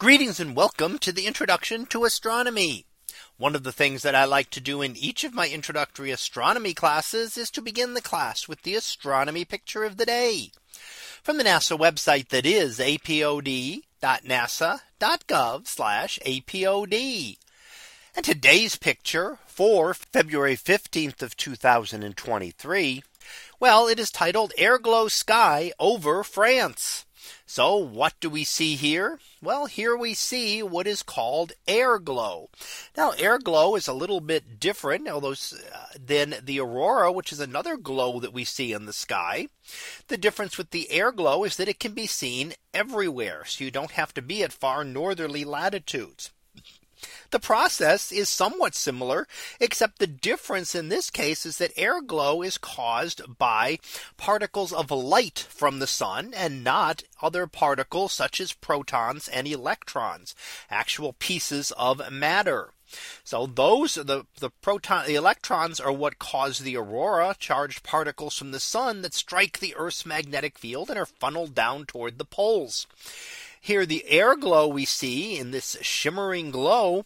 Greetings and welcome to the introduction to astronomy. One of the things that I like to do in each of my introductory astronomy classes is to begin the class with the astronomy picture of the day from the NASA website that is apod.nasa.gov apod. And today's picture for February 15th of 2023. Well, it is titled Air Glow Sky over France. So what do we see here? Well, here we see what is called air glow. Now air glow is a little bit different although uh, than the aurora, which is another glow that we see in the sky. The difference with the air glow is that it can be seen everywhere. So you don't have to be at far northerly latitudes. The process is somewhat similar, except the difference in this case is that air glow is caused by particles of light from the sun and not other particles such as protons and electrons, actual pieces of matter. So those the the proton the electrons are what cause the aurora charged particles from the sun that strike the Earth's magnetic field and are funneled down toward the poles. Here the air glow we see in this shimmering glow,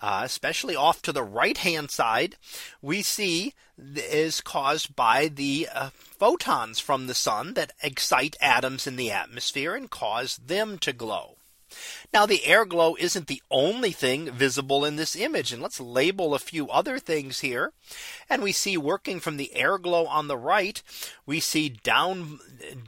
uh, especially off to the right hand side, we see is caused by the uh, photons from the sun that excite atoms in the atmosphere and cause them to glow. Now the air glow isn't the only thing visible in this image. And let's label a few other things here. And we see working from the air glow on the right, we see down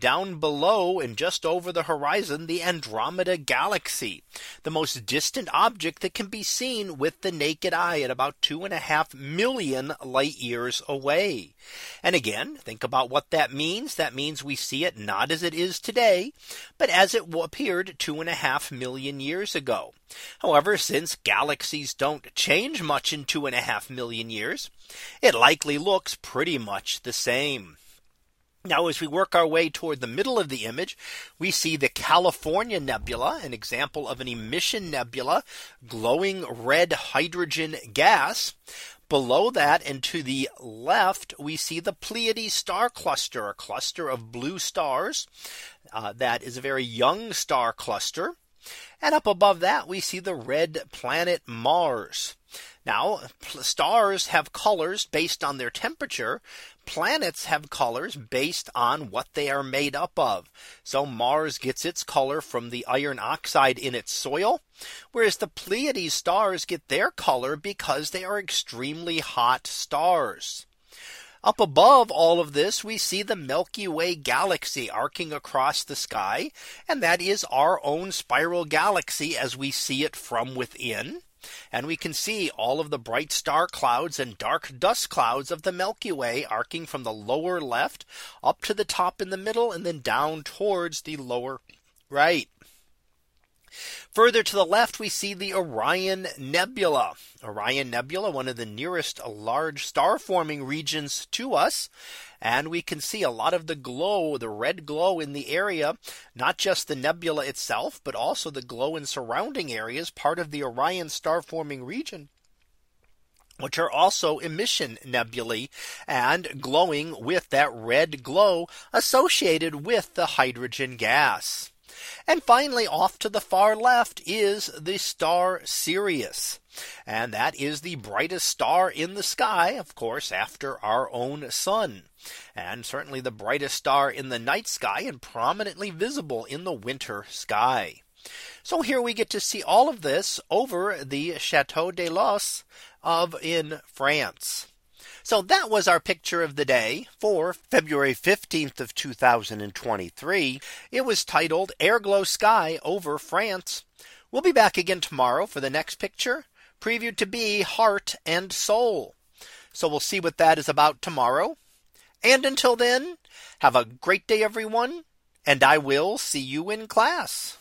down below and just over the horizon, the Andromeda galaxy, the most distant object that can be seen with the naked eye at about two and a half million light years away. And again, think about what that means. That means we see it not as it is today, but as it appeared two and a half million years ago. However, since galaxies don't change much in two and a half million years, it likely looks pretty much the same. Now, as we work our way toward the middle of the image, we see the California Nebula, an example of an emission nebula, glowing red hydrogen gas. Below that and to the left, we see the Pleiades star cluster, a cluster of blue stars. Uh, that is a very young star cluster. And up above that, we see the red planet Mars. Now stars have colors based on their temperature. Planets have colors based on what they are made up of. So Mars gets its color from the iron oxide in its soil, whereas the Pleiades stars get their color because they are extremely hot stars. Up above all of this, we see the Milky Way galaxy arcing across the sky. And that is our own spiral galaxy as we see it from within. And we can see all of the bright star clouds and dark dust clouds of the Milky Way arcing from the lower left up to the top in the middle and then down towards the lower right. Further to the left, we see the Orion Nebula. Orion Nebula, one of the nearest large star forming regions to us. And we can see a lot of the glow, the red glow in the area, not just the nebula itself, but also the glow in surrounding areas, part of the Orion star forming region which are also emission nebulae and glowing with that red glow associated with the hydrogen gas. And finally, off to the far left is the star Sirius. And that is the brightest star in the sky, of course, after our own sun. And certainly the brightest star in the night sky and prominently visible in the winter sky. So here we get to see all of this over the Chateau de Los of in France. So that was our picture of the day for February 15th of 2023. It was titled Air Glow Sky over France. We'll be back again tomorrow for the next picture previewed to be heart and soul. So we'll see what that is about tomorrow. And until then, have a great day, everyone. And I will see you in class.